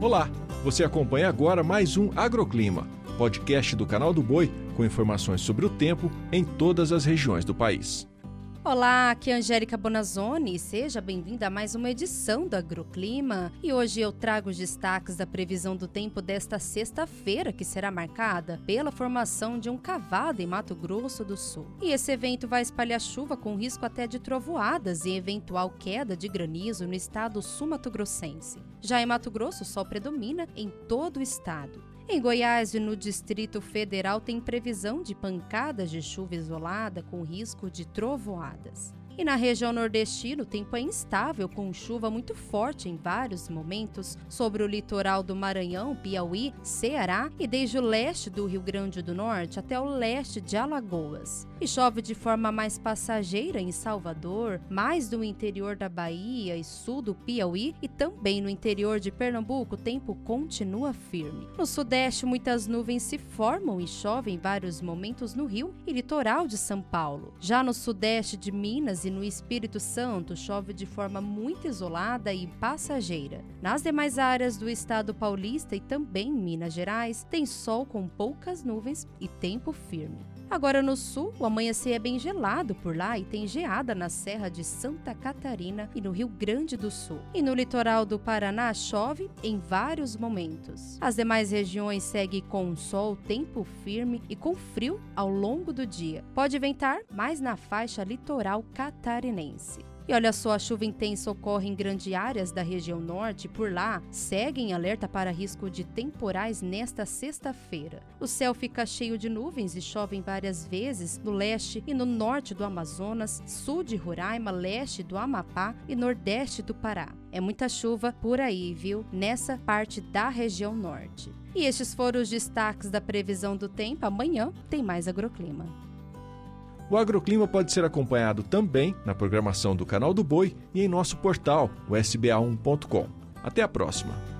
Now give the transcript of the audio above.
Olá, você acompanha agora mais um Agroclima, podcast do canal do Boi com informações sobre o tempo em todas as regiões do país. Olá, aqui é Angélica Bonazzoni. Seja bem-vinda a mais uma edição do Agroclima. E hoje eu trago os destaques da previsão do tempo desta sexta-feira, que será marcada pela formação de um cavado em Mato Grosso do Sul. E esse evento vai espalhar chuva com risco até de trovoadas e eventual queda de granizo no estado sul-mato-grossense. Já em Mato Grosso, o sol predomina em todo o estado. Em Goiás e no Distrito Federal tem previsão de pancadas de chuva isolada com risco de trovoadas. E na região nordestina, o tempo é instável, com chuva muito forte em vários momentos sobre o litoral do Maranhão, Piauí, Ceará e desde o leste do Rio Grande do Norte até o leste de Alagoas. E chove de forma mais passageira em Salvador, mais no interior da Bahia e sul do Piauí e também no interior de Pernambuco, o tempo continua firme. No sudeste, muitas nuvens se formam e chove em vários momentos no Rio e litoral de São Paulo. Já no sudeste de Minas e no Espírito Santo chove de forma muito isolada e passageira. Nas demais áreas do estado paulista e também Minas Gerais, tem sol com poucas nuvens e tempo firme. Agora no sul, o amanhecer é bem gelado por lá e tem geada na Serra de Santa Catarina e no Rio Grande do Sul. E no litoral do Paraná chove em vários momentos. As demais regiões seguem com sol, tempo firme e com frio ao longo do dia. Pode ventar mais na faixa litoral catarinense. E olha só, a chuva intensa ocorre em grandes áreas da região norte, por lá segue alerta para risco de temporais nesta sexta-feira. O céu fica cheio de nuvens e chove várias vezes no leste e no norte do Amazonas, sul de Roraima, leste do Amapá e nordeste do Pará. É muita chuva por aí, viu? Nessa parte da região norte. E estes foram os destaques da previsão do tempo. Amanhã tem mais agroclima. O Agroclima pode ser acompanhado também na programação do Canal do Boi e em nosso portal, o sba1.com. Até a próxima!